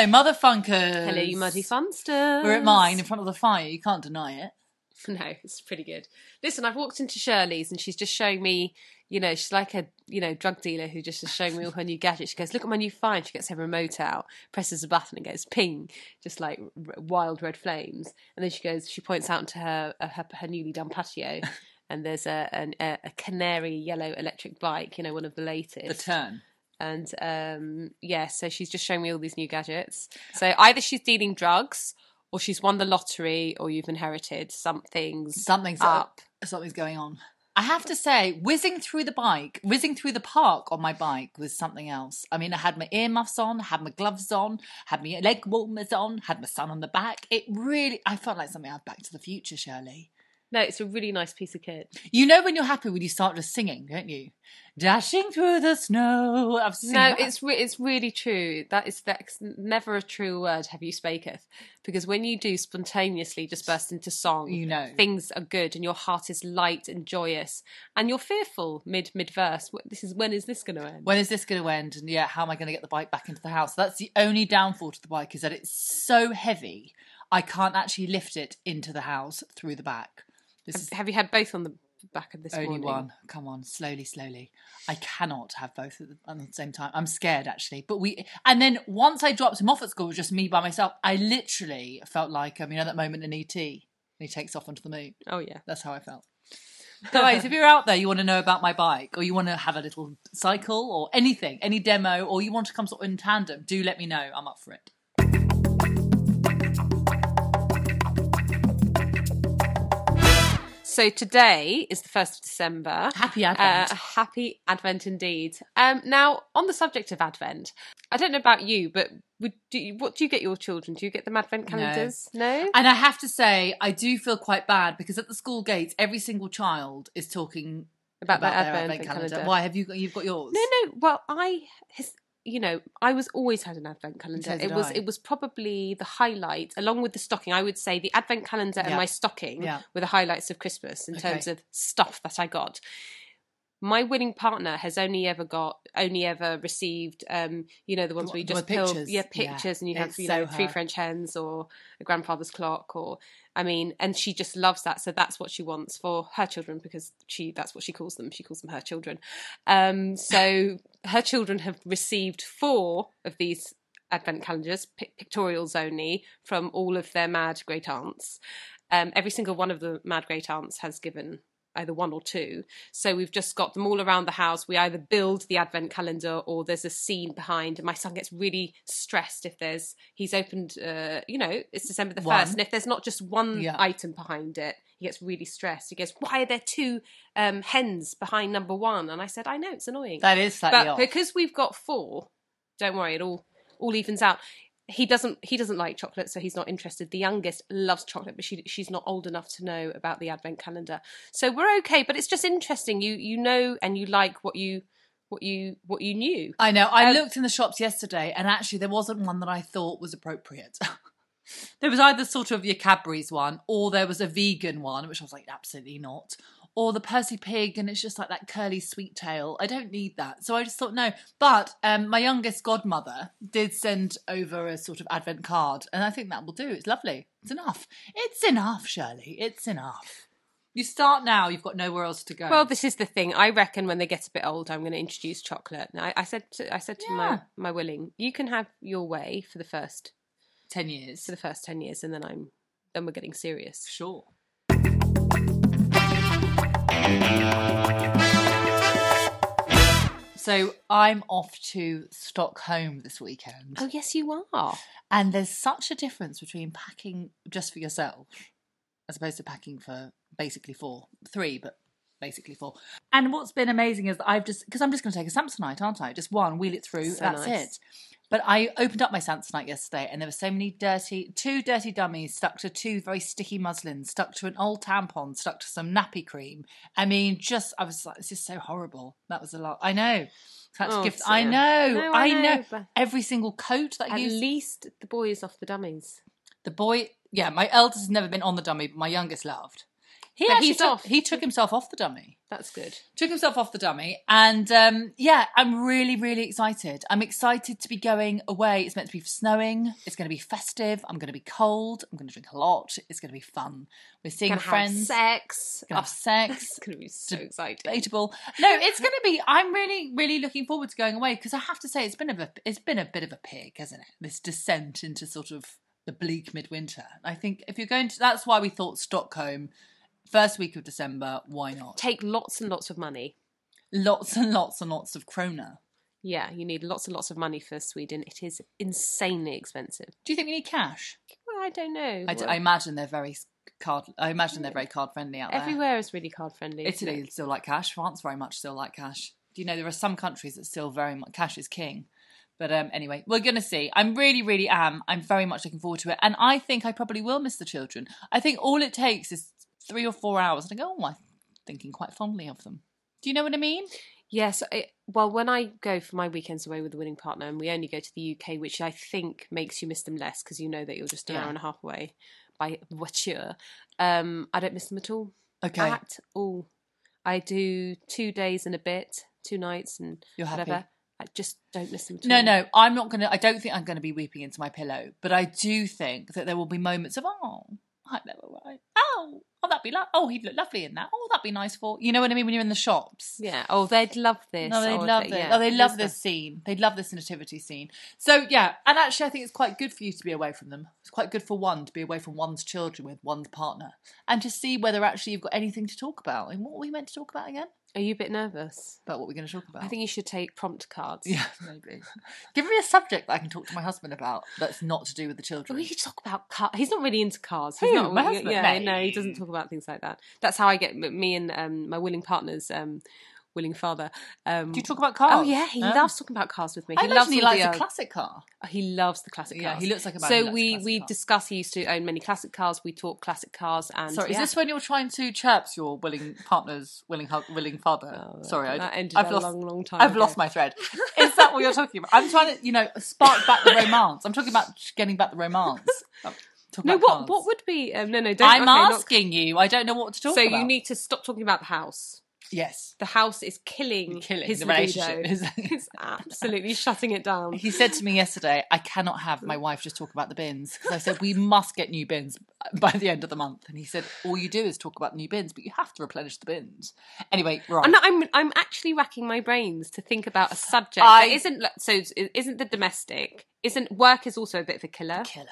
Hello, Mother Funkers. Hello, you muddy funsters. We're at mine in front of the fire. You can't deny it. No, it's pretty good. Listen, I've walked into Shirley's and she's just showing me, you know, she's like a, you know, drug dealer who just is showing me all her new gadgets. She goes, look at my new find. She gets her remote out, presses a button and goes ping, just like r- wild red flames. And then she goes, she points out to her uh, her, her newly done patio and there's a, an, a, a canary yellow electric bike, you know, one of the latest. The turn. And um yeah so she's just showing me all these new gadgets so either she's dealing drugs or she's won the lottery or you've inherited something's Something's up Something's going on. I have to say, whizzing through the bike, whizzing through the park on my bike was something else. I mean, I had my earmuffs on, had my gloves on, had my leg warmers on, had my son on the back. It really, I felt like something out of Back to the Future, Shirley. No it's a really nice piece of kit You know when you're happy when you start just singing, don't you? Dashing through the snow. I've seen no that. it's re- it's really true that is that's never a true word have you spaketh because when you do spontaneously just burst into song you know. things are good and your heart is light and joyous and you're fearful mid mid verse this is when is this going to end when is this going to end? And yeah, how am I going to get the bike back into the house? That's the only downfall to the bike is that it's so heavy. I can't actually lift it into the house through the back. Is have you had both on the back of this only morning one. Come on, slowly, slowly. I cannot have both at the, at the same time. I'm scared actually. But we, and then once I dropped him off at school, it was just me by myself. I literally felt like, um, you know, that moment in ET, and he takes off onto the moon. oh yeah That's how I felt. Guys, if you're out there, you want to know about my bike, or you want to have a little cycle, or anything, any demo, or you want to come sort of in tandem, do let me know. I'm up for it. So today is the first of December. Happy Uh, Advent. a happy Advent indeed. Um, now, on the subject of Advent, I don't know about you, but would do you, what do you get your children? Do you get them Advent No. calendars? No. and I have to say, I do feel quite bad because at the school gates, every single child is talking About about, their their Advent Advent calendar. calendar. Why have you got? You've got yours. No, no. Well, I, his, you know, I was always had an Advent calendar. So it was, I. it was probably the highlight, along with the stocking. I would say the Advent calendar and my stocking Yeah. were the highlights of Christmas in terms of stuff that I got. My winning partner has only ever got, only ever received, um, you know, the ones The where you just with peel, pictures. yeah, Yeah. pictures, and you have, you so know, three. French hens or a grandfather's clock, or I mean, and she just loves that. So that's what she wants for her children because she that's what she calls them. She calls them her children. Um, so her children have received four of these advent calendars, pic- pictorials only, from all of their mad great aunts. Um, every single one of the mad great aunts has given either one or two. So we've just got them all around the house. We either build the advent calendar or there's a scene behind. And my son gets really stressed if there's he's opened. Uh, you know, it's December the One. first, and if there's not just one Yeah. item behind it, he gets really stressed. He goes, "Why are there two um, hens behind number one?" And I said, "I know it's annoying." That is slightly but off. because we've got four, don't worry, it all all evens out. He doesn't he doesn't like chocolate, so he's not interested. The youngest loves chocolate, but she she's not old enough to know about the advent calendar. So we're okay, but it's just interesting. You you know and you like what you what you what you knew. I know. I Um, looked in the shops yesterday, and actually, there wasn't one that I thought was appropriate. there was either sort of your Cadbury's one, or there was a vegan one, which I was like, absolutely not. Or the Percy Pig, and it's just like that curly sweet tail. I don't need that. So I just thought, no. But um, my youngest godmother did send over a sort of advent card, and I think that will do. It's lovely. It's enough. It's enough, Shirley. It's enough. You start now, you've got nowhere else to go. Well, this is the thing. I reckon when they get a bit older, I'm going to introduce chocolate. Now, I, I said to, I said to Yeah. my my willing, you can have your way for the first 10 years. for the first ten years, and then I'm then we're getting serious. Sure. So I'm off to Stockholm this weekend. Oh yes, you are. And there's such a difference between packing just for yourself as opposed to packing for basically four, three, but basically four. And what's been amazing is that I've just, because I'm just going to take a Samsonite, aren't I? Just one, wheel it through, So that's nice. it. But I opened up my Samsonite yesterday and there were so many dirty, two dirty dummies stuck to two very sticky muslins, stuck to an old tampon, stuck to some nappy cream. I mean, just, I was like, this is so horrible. That was a lot. I know. That's Oh, gift. I know. No, I I know. know, Every single coat that I At use. least the boy is off the dummies. The boy, yeah, my eldest has never been on the dummy, but my youngest loved. He But actually he's took, off. he took himself off the dummy. That's good. took himself off the dummy. And um yeah i'm really really excited. I'm excited to be going away. It's meant to be snowing. It's going to be festive. I'm going to be cold. I'm going to drink a lot. It's going to be fun. We're seeing Gonna friends. have sex. gonna have sex. It's gonna be so exciting. debatable. No it's going to be i'm really really looking forward to going away because i have to say it's been a it's been a bit of a pig hasn't it? This descent into sort of the bleak midwinter. I think if you're going to that's why we thought stockholm first week of december why not Take lots and lots of money. lots and lots and lots of krona Yeah, you need lots and lots of money for Sweden. It is insanely expensive. Do you think we need cash? Well, I don't know. I, d- I imagine they're very card. I imagine they're very card friendly out there. everywhere is really card friendly. Italy it? still like cash. France very much still like cash. Do you know there are some countries that still very much cash is king. But um, anyway, we're gonna see. I'm really, really am. I'm very much looking forward to it, and I think I probably will miss the children. I think all it takes is three or four hours, and I go, oh, I'm thinking quite fondly of them. Do you know what I mean? Yes. Well, when I go for my weekends away with a winning partner, and we only go to the UK, which I think makes you miss them less because you know that you're just an Yeah. hour and a half away by voiture. Um, I don't miss them at all. Okay, At all. I do two days and a bit, two nights and you're happy. whatever. I just don't miss them at No, all. no, I'm not gonna. I don't think I'm gonna be weeping into my pillow, but I do think that there will be moments of oh, I never right. Oh, oh, that'd be lo- oh, he'd look lovely in that. Oh, that'd be nice for you know what I mean when you're in the shops. Yeah. Oh, they'd love this. No, they'd oh, love they- this. yeah, oh, they love this scene. They'd love this nativity scene. So yeah, and actually, I think it's quite good for you to be away from them. It's quite good for one to be away from one's children with one's partner, and to see whether actually you've got anything to talk about. And what were we meant to talk about again? Are you a bit nervous? About what we're going to talk about? I think you should take prompt cards. Yeah, maybe. Give me a subject that I can talk to my husband about that's not to do with the children. We could talk about cars. He's not really into cars. He's Who? not. My husband? Yeah, No. no, he doesn't talk about things like that. That's how I get me and um, my willing partners, um, willing father. Um, do you talk about cars? Oh yeah, he Huh? loves talking about cars with me. I He loves he likes the, a classic car. He loves the classic Yeah, he looks like a man So we we car. discuss. He used to own many classic cars. We talk classic cars, and Sorry, is this when you're trying to chirps your willing partner's willing willing father? Oh, Sorry, I, ended I've a lost. long, long time. I've ago. lost my thread. Is that what you're talking about? I'm trying to, you know, spark back the romance. I'm talking about getting back the romance. Talk No, what what would be? Um, no, no. Don't, I'm okay, not- asking you. I don't know what to talk so about. So you need to stop talking about the house. yes, The house is killing, killing his relationship. It's absolutely shutting it down. He said to me yesterday, I cannot have my wife just talk about the bins. Because I said, we must get new bins by the end of the month. And he said, all you do is talk about new bins, but you have to replenish the bins. Anyway, right. I'm, not, I'm I'm actually racking my brains to think about a subject I- that isn't so Isn't the domestic isn't work is also a bit of a killer, Killer.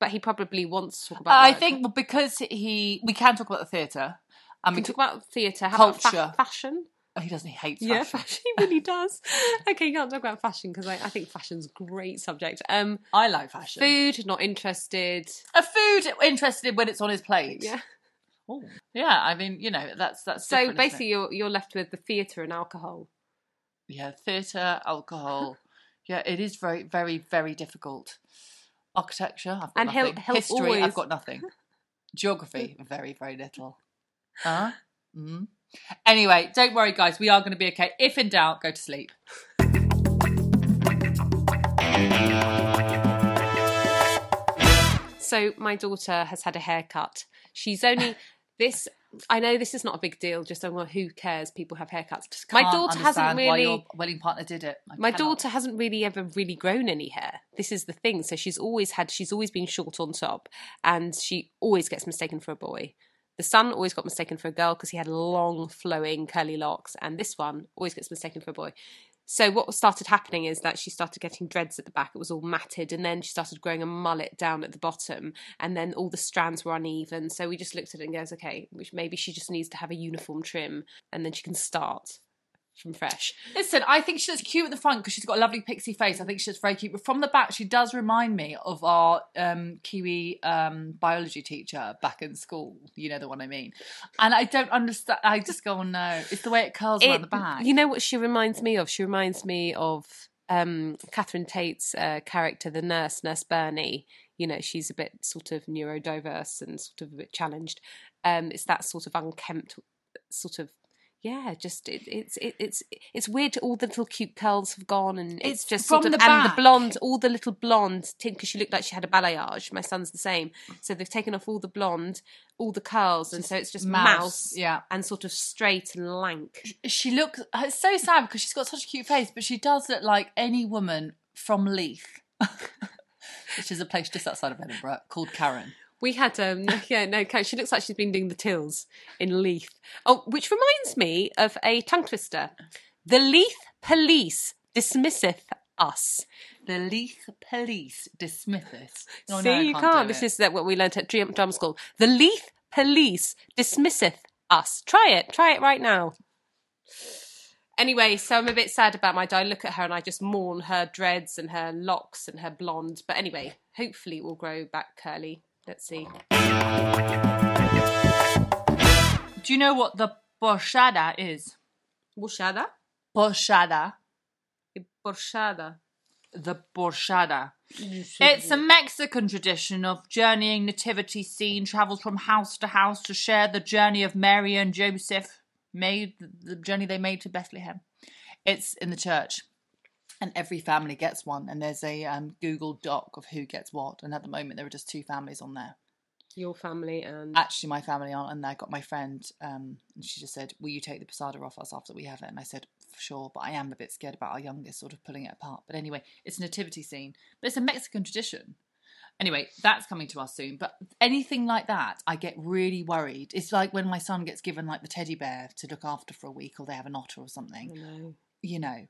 But he probably wants to talk about. I work. think because he, we can talk about the theatre. And we we can talk about theatre, how about Culture. fa- fashion? oh, he doesn't, he hates Yeah, fashion. fashion. He really does. okay, you can't talk about fashion because I, I think fashion's a great subject. Um, I like fashion. food, not interested. A food interested when it's on his plate. Yeah. Oh, yeah. I mean, you know, that's that's So different, isn't it? basically, you're you're left with the theatre and alcohol. yeah, theatre, alcohol. yeah, it is very, very, very difficult. Architecture, I've got And he'll- nothing. he'll History, always- I've got nothing. Geography, very, very little. Huh? Mm. Anyway, don't worry, guys. We are going to be okay. If in doubt, go to sleep. So my daughter has had a haircut. She's only this. I know this is not a big deal. Just well, who cares? People have haircuts. My daughter hasn't really. your wedding partner did it. I My cannot. daughter hasn't really ever really grown any hair. This is the thing. So she's always had. She's always been short on top, and she always gets mistaken for a boy. The son always got mistaken for a girl because he had long, flowing, curly locks, and this one always gets mistaken for a boy. So what started happening is that she started getting dreads at the back. It was all matted, and then she started growing a mullet down at the bottom, and then all the strands were uneven. So we just looked at it and goes, okay, which maybe she just needs to have a uniform trim, and then she can start from fresh. Listen, I think she looks cute at the front because she's got a lovely pixie face. I think she looks very cute. But from the back, she does remind me of our um, Kiwi um, biology teacher back in school. You know the one I mean. And I don't understand. I just go, oh no. It's the way it curls around the back. You know what she reminds me of? She reminds me of um, Catherine Tate's uh, character, the nurse, Nurse Bernie. You know, she's a bit sort of neurodiverse and sort of a bit challenged. Um, it's that sort of unkempt, sort of, yeah, just it, it's it, it's it's weird. All the little cute curls have gone, and it's, It's just from sort of the and the blonde, all the little blonde because she looked like she had a balayage. My son's the same, so they've taken off all the blonde, all the curls, and so it's just mouse, Yeah. and sort of straight and lank. She looks. Uh, it's so sad because she's got such a cute face, but she does look like any woman from Leith, which is a place just outside of Edinburgh called Karen. We had um yeah no she looks like she's been doing the tills in Leith. Oh, which reminds me of a tongue twister. The Leith police dismisseth us. The Leith police dismisseth. Oh, See, no, you do can't. This is that what we learnt at drum school. The Leith police dismisseth us. Try it. Try it right now. Anyway, so I'm a bit sad about my dye. I look at her and I just mourn her dreads and her locks and her blonde. But anyway, hopefully it will grow back curly. Let's see. Do you know what the borshada is? Borshada? Borshada. Borshada. The borshada. It's a Mexican tradition of journeying nativity scene, travels from house to house to share the journey of Mary and Joseph made the journey they made to Bethlehem. It's in the church, and every family gets one. And there's a um, Google Doc of who gets what. And at the moment, there are just two families on there. Your family and Actually, my family aren't, and I got my friend, um, and she just said, "Will you take the posada off us after we have it?" And I said, "For sure," but I am a bit scared about our youngest sort of pulling it apart. But anyway, it's a nativity scene, but it's a Mexican tradition. Anyway, that's coming to us soon. But anything like that, I get really worried. It's like when my son gets given like the teddy bear to look after for a week, or they have an otter or something. no. You know.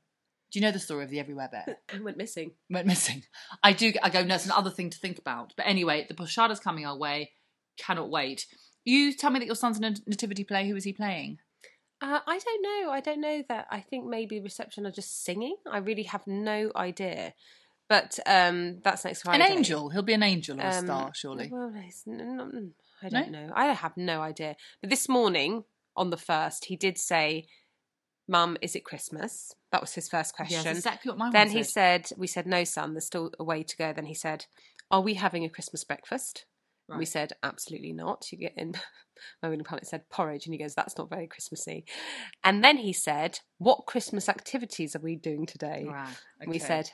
Do you know the story of the everywhere bear? Went missing. went missing. I do. I go. No, it's another thing to think about. But anyway, the Poshada's coming our way. Cannot wait. You tell me that your son's in a nativity play. Who is he playing? Uh, I don't know. I don't know that. I think maybe reception are just singing. I really have no idea. But um, that's next Friday. An angel. He'll be an angel or a Um, star, surely. Well, it's n- not, I don't know. I have no idea. But this morning on the first, he did say, "Mum, is it Christmas?" That was his first question. Yes, exactly what my then he said. "We said no, son. There's still a way to go." Then he said, "Are we having a Christmas breakfast?" We said, "Absolutely not." You get in. My winning partner said porridge, and he goes, "That's not very Christmassy." And then he said, "What Christmas activities are we doing today?" Right, And we said,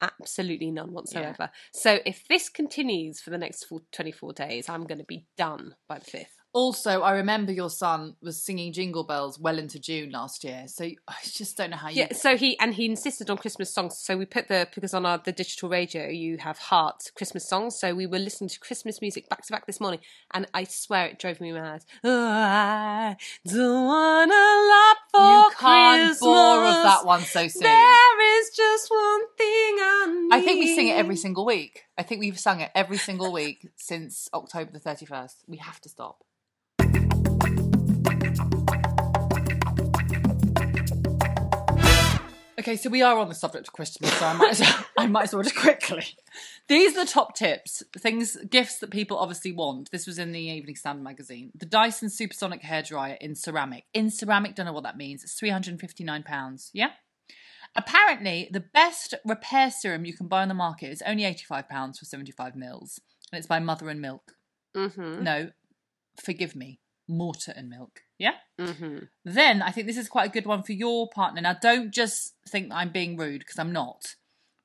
absolutely none whatsoever. So if this continues for the next full 24 days, I'm going to be done by the 5th. Also, I remember your son was singing Jingle Bells well into June last year. So I just don't know how you. Yeah, so he and he insisted on Christmas songs. So we put the because on our the digital radio you have heart Christmas songs. So we were listening to Christmas music back to back this morning, and I swear it drove me mad. Oh, I don't want a lot for You can't Christmas. bore of that one so soon. There is just one thing I need. I think we sing it every single week. I think we've sung it every single week since October the 31st. We have to stop. Okay, so we are on the subject of Christmas, so I might as well, I might as well just quickly. These are the top tips, things, gifts that people obviously want. This was in the Evening Standard magazine. The Dyson Supersonic hairdryer in ceramic. In ceramic, don't know what that means. It's three hundred and fifty nine pounds. Yeah. Apparently, the best repair serum you can buy on the market is only £85 for 75 mils. And it's by Mother and Milk. Mm-hmm. No, forgive me, Mortar and Milk. Yeah? Mm-hmm. Then I think this is quite a good one for your partner. Now, don't just think I'm being rude because I'm not.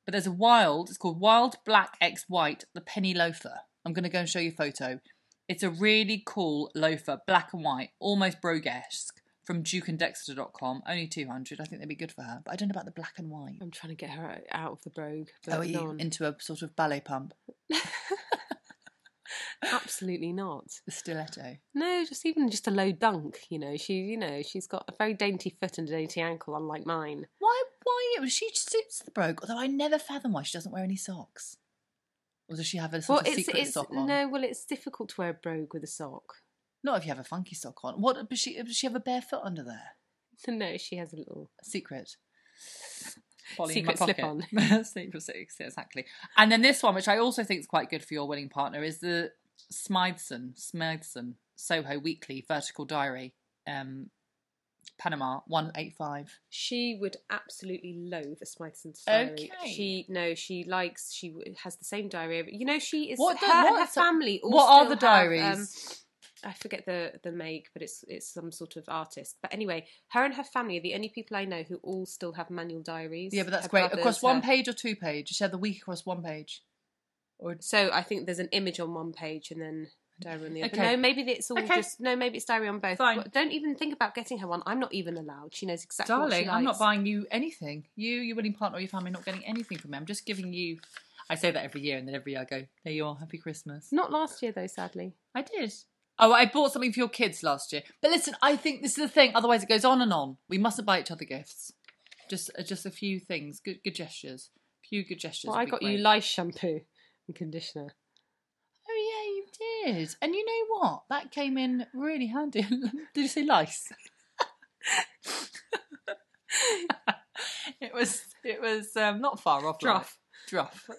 But there's a wild, it's called Wild Black X White, the Penny Loafer. I'm going to go and show you a photo. It's a really cool loafer, black and white, almost brogue-esque, from dukeanddexter.com. Only 200. I think they'd be good for her. But I don't know about the black and white. I'm trying to get her out of the brogue. But Oh, into a sort of ballet pump? Absolutely not. The stiletto. No, just even just a low dunk. You know, she, you know, she's got a very dainty foot and a dainty ankle, unlike mine. Why? Why? She suits the brogue. Although I never fathom why she doesn't wear any socks. Or does she have a sort well, of it's secret it's sock on? no. Well, it's difficult to wear a brogue with a sock. Not if you have a funky sock on. What? Does she? Does she have a bare foot under there? No, she has a little. A secret. Polly Secret. Secret six, exactly. And then this one, which I also think is quite good for your winning partner, is the Smytheson, Smytheson Soho Weekly Vertical Diary, um, Panama one eight five. She would absolutely loathe a Smythson's diary. Okay. She no, she likes. She has the same diary. You know, she is. What the- her and her family. All What are the have, diaries? um, I forget the the make, but it's it's some sort of artist. But anyway, her and her family are the only people I know who all still have manual diaries. Yeah, but that's Her great. brothers, across one her- page or two page? You said the week across one page. Or So I think there's an image on one page and then diary on the other. Okay. No, maybe it's all Okay. just no. Maybe it's diary on both. Fine. Well, Don't even think about getting her one. I'm not even allowed. She knows exactly what she darling, I'm not buying you anything. You, your willing partner, or your family, not getting anything from me. I'm just giving you. I say that every year, and then every year I go, "There you are, Happy Christmas." Not last year though, sadly. I did. Oh, I bought something for your kids last year. But listen, I think this is the thing. Otherwise, it goes on and on. We mustn't buy each other gifts. Just, uh, just a few things. Good, good gestures. A few good gestures. Well, would I be got you great. lice shampoo and conditioner. Oh yeah, you did. And you know what? That came in really handy. did you say lice? it was. It was um, not far off. Druff. Druff.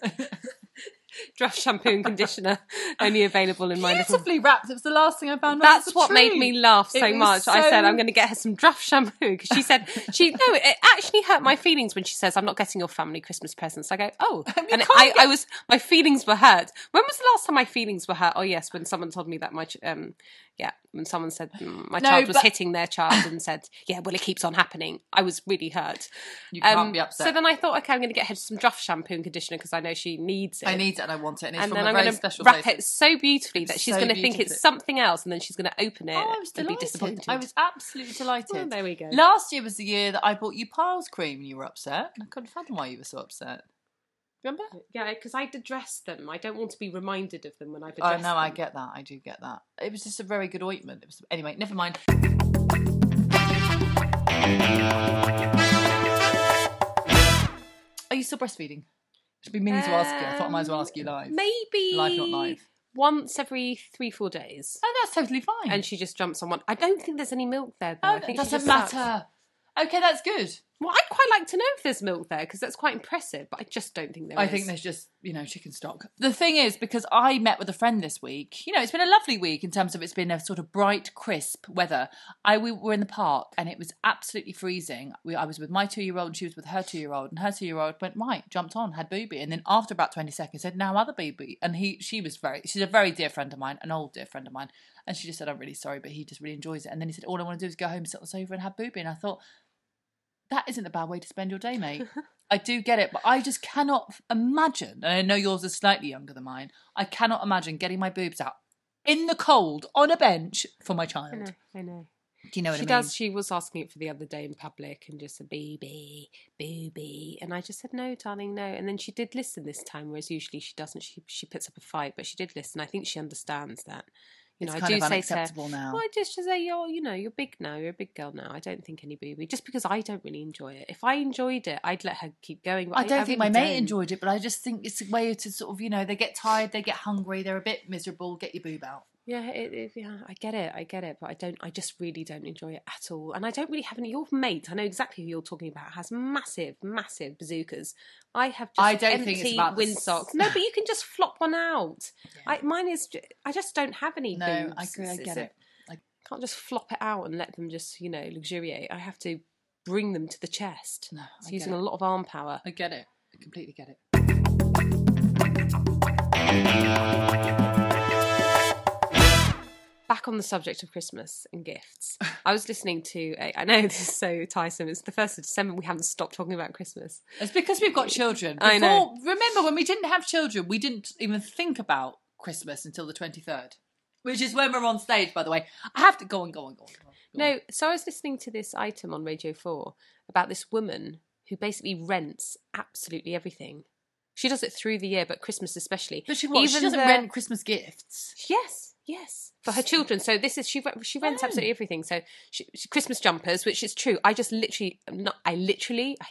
Draft shampoo and conditioner only available in my little. Beautifully wrapped. It was the last thing I found. That's what made me laugh so much. I said I'm going to get her some draft shampoo because she said she no. It actually hurt my feelings when she says I'm not getting your family Christmas presents. I go oh, You and I, get- I was my feelings were hurt. When was the last time my feelings were hurt? Oh yes, when someone told me that my um yeah when someone said mm, my No, child was but- hitting their child and said yeah well it keeps on happening. I was really hurt. You can't Um, be upset. So then I thought okay I'm going to get her some draft shampoo and conditioner because I know she needs it. I need it and I want it, and it's and from then a I'm going to wrap place. it so beautifully that she's So going to think it's something else, and then she's going to open it Oh, I was and be delighted. disappointed. I was absolutely delighted. Well, there we go. Last year was the year that I bought you Piles cream and you were upset. And I couldn't fathom why you were so upset. Remember? Yeah, because I'd address them. I don't want to be reminded of them when I've Oh addressed no, I get that. I do get that. It was just a very good ointment. It was anyway. Never mind. Are you still breastfeeding? It should be meaning to ask you. I thought I might as well ask you live. Um, Maybe Live, not live. Once every three, four days. Oh, that's totally fine. And she just jumps on one. I don't think there's any milk there, though. oh, I think it she doesn't just sucks. matter. Okay, that's good. Well, I'd quite like to know if there's milk there because that's quite impressive, but I just don't think there I is. think there's just, you know, chicken stock. The thing is, because I met with a friend this week, you know, it's been a lovely week in terms of it's been a sort of bright, crisp weather. I we were in the park and it was absolutely freezing. We, I was with my two year old and she was with her two year old, and her two year old went right, jumped on, had booby, and then after about twenty seconds said, "Now other baby," and he she was very, she's a very dear friend of mine, an old dear friend of mine, and she just said, "I'm really sorry, but he just really enjoys it." And then he said, "All I want to do is go home, sit on the sofa, and have booby," and I thought. That isn't a bad way to spend your day, mate. I do get it, but I just cannot imagine, and I know yours is slightly younger than mine, I cannot imagine getting my boobs out in the cold on a bench for my I child. know, I know. Do you know what she I mean? does. She was asking it for the other day in public and just a baby, baby, and I just said no, darling, no. And then she did listen this time, whereas usually she doesn't. She she puts up a fight, but she did listen. I think she understands that. You know, it's I do of say to her, now. well, I just say you're, you know, you're big now. You're a big girl now. I don't think any booby. Just because I don't really enjoy it. If I enjoyed it, I'd let her keep going. But I don't think my really mate don't. enjoyed it, but I just think it's a way to sort of, you know, they get tired, they get hungry, they're a bit miserable, get your boob out. Yeah, it, it, yeah, I get it, I get it, but I don't. I just really don't enjoy it at all, and I don't really have any. Your mate, I know exactly who you're talking about, has massive, massive bazookas. I have just I don't empty think it's about windsocks. No, but you can just flop one out. Yeah. I, mine is. I just don't have any. No, boobs. I agree, I get it. I- can't just flop it out and let them just, you know, luxuriate. I have to bring them to the chest. No, It's using get a lot of arm power. I get it. I completely get it. Back on the subject of Christmas and gifts, I was listening to. A, I know this is so tiresome. It's the first of December. We haven't stopped talking about Christmas. It's because we've got children. I know. Remember when we didn't have children, we didn't even think about Christmas until the 23rd, which is when we're on stage, by the way. I have to go on, go on, go on. Go on. No, so I was listening to this item on Radio 4 about this woman who basically rents absolutely everything. She does it through the year, but Christmas especially. But she, what, she Even doesn't the- rent Christmas gifts. Yes, yes, for her children. So this is she she rents Oh. absolutely everything. So she, she, Christmas jumpers, which is true. I just literally, not. I literally, I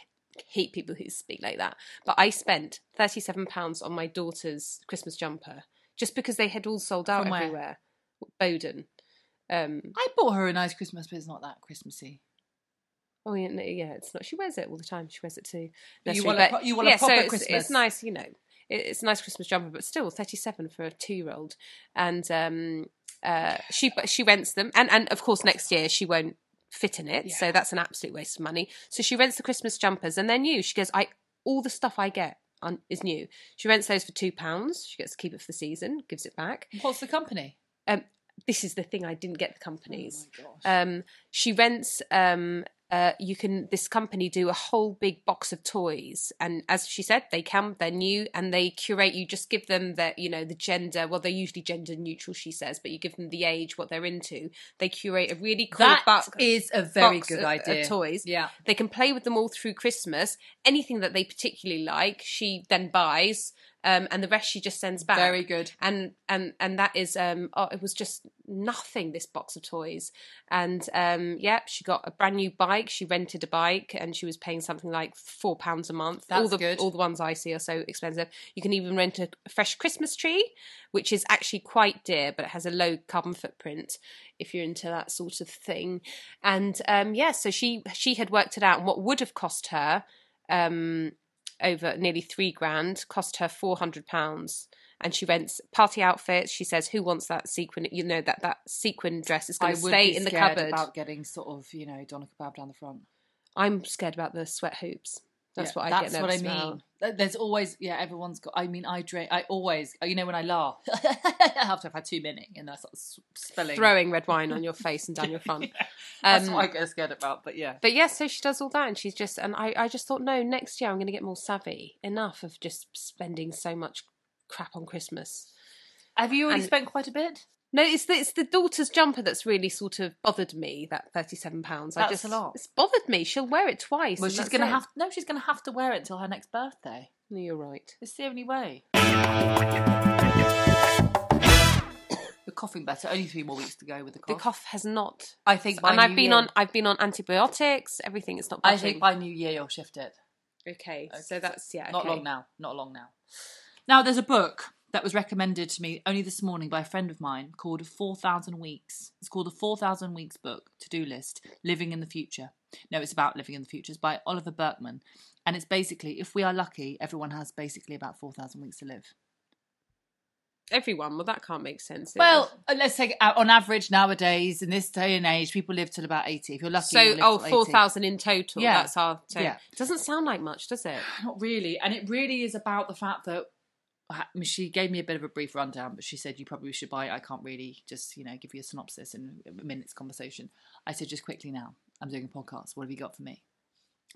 hate people who speak like that. But I spent thirty seven pounds on my daughter's Christmas jumper just because they had all sold out From where? everywhere. Boden. Um, I bought her a nice Christmas, but it's not that Christmassy. Oh yeah, no, yeah, it's not. She wears it all the time. She wears it too. You want a you want a yeah, proper so it's, Christmas. It's nice, you know. It's a nice Christmas jumper, but still thirty-seven for a two-year-old. And um, uh, she she rents them, and and of course next year she won't fit in it, so that's an absolute waste of money. So she rents the Christmas jumpers, and they're new. She goes, I all the stuff I get on, is new. She rents those for two pounds. She gets to keep it for the season, gives it back. What's the company? Um, this is the thing I didn't get the companies. Oh my gosh. um, she rents um, uh, you can this company do a whole big box of toys and as she said they come they're new and they curate you just give them the you know the gender well they're usually gender neutral she says but you give them the age what they're into they curate a really cool That box, is a very good of- of idea. toys Yeah. they can play with them all through Christmas. Anything that they particularly like, she then buys, um, and the rest she just sends back. Very good. And and and that is um, oh, it was just nothing. This box of toys, and um, yeah, she got a brand new bike. She rented a bike, and she was paying something like four pounds a month. all That's the good. all the ones I see are so expensive. You can even rent a fresh Christmas tree, which is actually quite dear, but it has a low carbon footprint if you're into that sort of thing. And um, yeah, so she she had worked it out, and what would have cost her um, over nearly three grand cost her four hundred pounds. And she rents party outfits. She says, "Who wants that sequin? You know that that sequin dress is going to stay in the scared cupboard." about getting sort of, you know, doner kebab down the front. I'm scared about the sweat hoops. That's Yeah, what I that's get That's what I mean. There's always, yeah, everyone's got. I mean, I drink. I always, you know, when I laugh after I've to have had too many, and that's sort of spilling. Throwing red wine on your face and down your front. That's Um, what I get scared about. But yeah, But yes, so she does all that, and she's just, and I, I just thought, no, next year I'm going to get more savvy. Enough of just spending so much crap on Christmas. have you already and- spent quite a bit? No, it's the, it's the daughter's jumper that's really sort of bothered me. That thirty-seven pounds. I That's just, a lot. It's bothered me. She'll wear it twice. Well, she's gonna it. have no. She's gonna have to wear it until her next birthday. No, you're right. It's the only way. You're coughing better. Only three more weeks to go with the cough. The cough. has not. I think, by and I've been Year- on. I've been on antibiotics. Everything. It's not. I budging. think by New Year you'll shift it. Okay, so that's yeah. Not okay. long now. Not long now. Now there's a book that was recommended to me only this morning by a friend of mine called 4,000 Weeks. It's called the 4,000 Weeks book, to do list, Living in the Future. No, it's about living in the future. It's by Oliver Burkeman. And it's basically, if we are lucky, everyone has basically about 4,000 weeks to live. Everyone. Well, that can't make sense. Well, uh, let's take uh, on average nowadays, in this day and age, people live till about 80. If you're lucky, so oh, four thousand in total. Yeah. That's our. So Yeah. It doesn't sound like much, does it? Not really. And it really is about the fact that she gave me a bit of a brief rundown, but she said you probably should buy it. I can't really just, you know, give you a synopsis in a minute's conversation. I said, just quickly now, I'm doing a podcast. What have you got for me?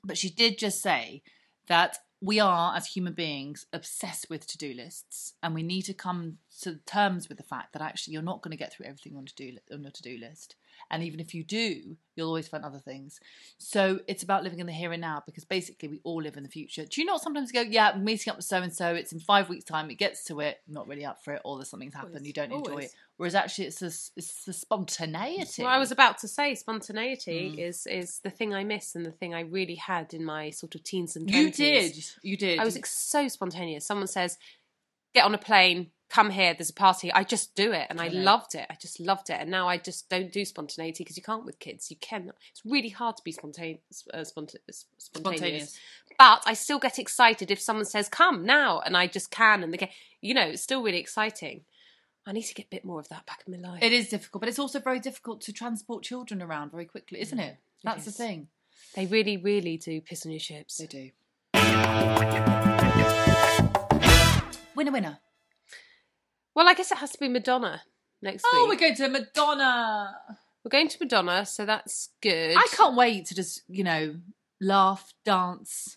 But she did just say that we are, as human beings, obsessed with to do lists, and we need to come to terms with the fact that actually you're not going to get through everything on, to do, on your to do list. And even if you do, you'll always find other things. So it's about living in the here and now because basically we all live in the future. Do you not sometimes go, yeah, I'm meeting up with so and so, it's in five weeks' time, it gets to it, not really up for it, or there's something's happened, Always. you don't enjoy Always. it. Whereas actually it's the, it's the spontaneity. Well, I was about to say spontaneity Mm. is is the thing I miss and the thing I really had in my sort of teens and 20s. You did. You did. I was so spontaneous. Someone says, "Get on a plane, come here. There's a party." I just do it, and I I loved it. I just loved it, and now I just don't do spontaneity because you can't with kids. You can. It's really hard to be spontaneous. Uh, sponta- spontaneous. spontaneous. But I still get excited if someone says, "Come now," and I just can, and they get. You know, it's still really exciting. I need to get a bit more of that back in my life. It is difficult, but it's also very difficult to transport children around very quickly, isn't it? That's the thing. They really, really do piss on your chips. They do. Winner, winner. Well, I guess it has to be Madonna next week. Oh, week. we're going to Madonna. We're going to Madonna, so that's good. I can't wait to just, you know, laugh, dance,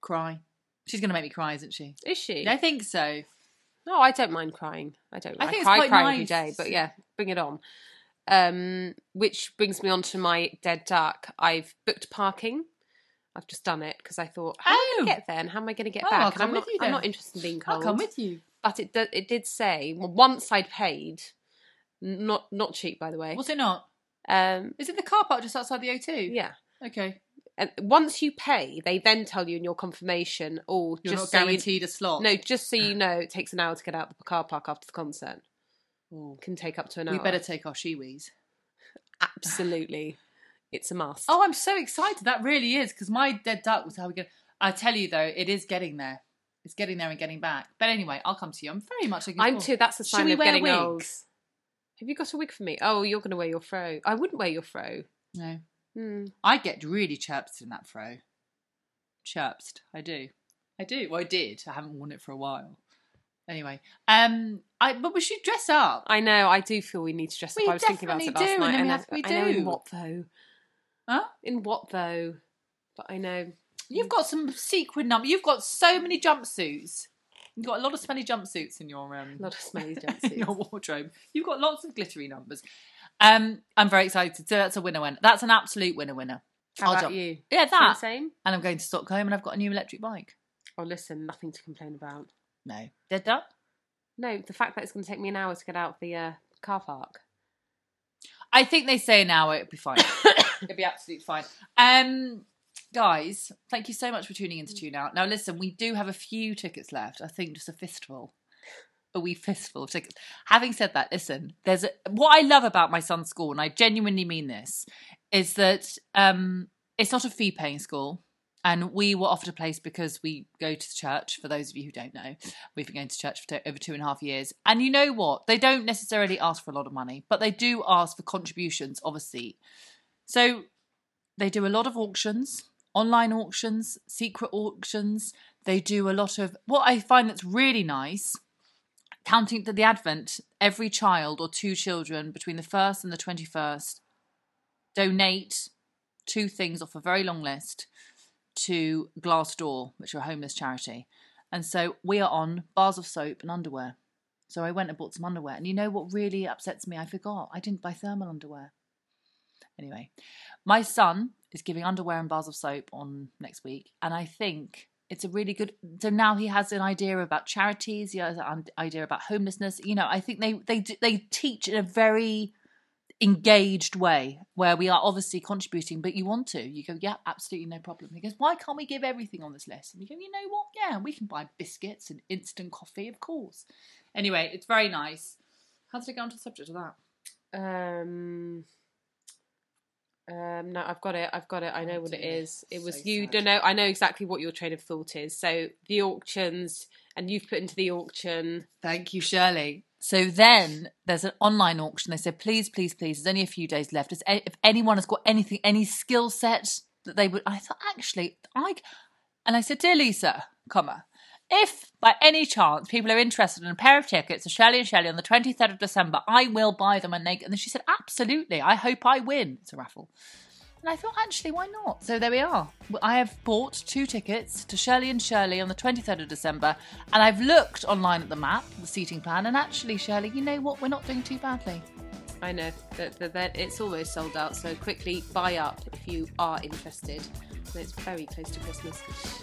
cry. She's going to make me cry, isn't she? Is she? I think so. No, I don't mind crying. I don't. I I, think it's quite cry every nice. day, but yeah, bring it on. Um, which brings me on to my dead duck. I've booked parking. I've just done it because I thought, how am I Oh. going to get there and how am I going to get Oh, back? I'll and come I'm with not. you I'm not interested in being cold. I'll come with you. But it do, it did say well, once I'd paid, not not cheap by the way. Was it not? Um, Is it the car park just outside the O2? yeah. Okay. And once you pay, they then tell you in your confirmation, oh, You're just not so you, guaranteed a slot. no, just so you know, it takes an hour to get out of the car park after the concert. Ooh. Can take up to an hour. We better take our Shewees. absolutely, it's a must. Oh, I'm so excited. That really is because my dead duck was how we go. I tell you though, it is getting there. It's getting there and getting back. But anyway, I'll come to you. I'm very much looking. I'm forward. too. That's a sign we of wear getting wigs? old. Have you got a wig for me? Oh, you're going to wear your fro. I wouldn't wear your fro. No, Hmm. I get really chirped in that fro. Chirped, I do. I do. Well, I did. I haven't worn it for a while. Anyway, um, I but we should dress up. I know. I do feel we need to dress up. We I was thinking about it last definitely do, night. and we I we I know in do. what though? Huh? In what though? But I know. You've got some sequin number. You've got so many jumpsuits. You've got a lot of smelly jumpsuits in your um, A lot of smelly jumpsuits in your wardrobe. You've got lots of glittery numbers. Um, I'm very excited. So that's a winner winner. That's an absolute winner winner. How I'll about jump. you? Yeah, that. same? And I'm going to Stockholm, and I've got a new electric bike. Oh, listen, nothing to complain about. No, dead done. No, the fact that it's going to take me an hour to get out of the uh, car park. I think they say an hour. It'll be fine. It'll be absolutely fine. Um, guys, thank you so much for tuning in to Tune Out. Now, listen, we do have a few tickets left. I think just a fistful, a wee fistful of tickets. Having said that, listen, there's a, what I love about my son's school, and I genuinely mean this, is that um, it's not a fee-paying school. And we were offered a place because we go to the church. For those of you who don't know, we've been going to church for t- over two and a half years. And you know what? They don't necessarily ask for a lot of money, but they do ask for contributions of a seat. So they do a lot of auctions, online auctions, secret auctions. They do a lot of what I find that's really nice. Counting to the Advent, every child or two children between the 1st and the 21st donate two things off a very long list to Glass Door, which are a homeless charity. And so we are on bars of soap and underwear. So I went and bought some underwear. And you know what really upsets me? I forgot. I didn't buy thermal underwear. Anyway, my son is giving underwear and bars of soap on next week. And I think it's a really good. So now he has an idea about charities. He has an idea about homelessness. You know, I think they they they teach in a very engaged way where we are obviously contributing, but you want to. You go, yeah, absolutely no problem. He goes, why can't we give everything on this list? And you go, you know what? Yeah, we can buy biscuits and instant coffee, of course. Anyway, it's very nice. How did I get onto the subject of that? Um, um, no, I've got it. I've got it. I know Oh, what it dear. is. It was So you. Don't know. I know exactly what your train of thought is. So the auctions, and you've put into the auction. Thank you, Shirley. So then there's an online auction. They said, please, please, please, there's only a few days left. If anyone has got anything, any skill set that they would, I thought, actually, I, and I said, dear Lisa, comma, if by any chance people are interested in a pair of tickets to Shirley and Shirley on the 23rd of December, I will buy them. And they, and then she said, absolutely. I hope I win. It's a raffle. And I thought, actually, why not? So there we are. I have bought two tickets to Shirley and Shirley on the 23rd of December, and I've looked online at the map, the seating plan, and actually, Shirley, you know what? We're not doing too badly. I know that, that, that it's almost sold out. So quickly buy up if you are interested. It's very close to Christmas.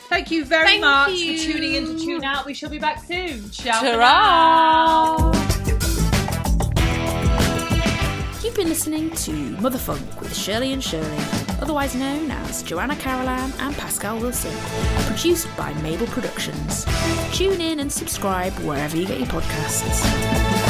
Thank you very Thank much you. for tuning in to Tune Out. We shall be back soon. Ciao. You've been listening to Motherfunk with Shirley and Shirley, otherwise known as Joanna Carolan and Pascal Wilson, produced by Mabel Productions. Tune in and subscribe wherever you get your podcasts.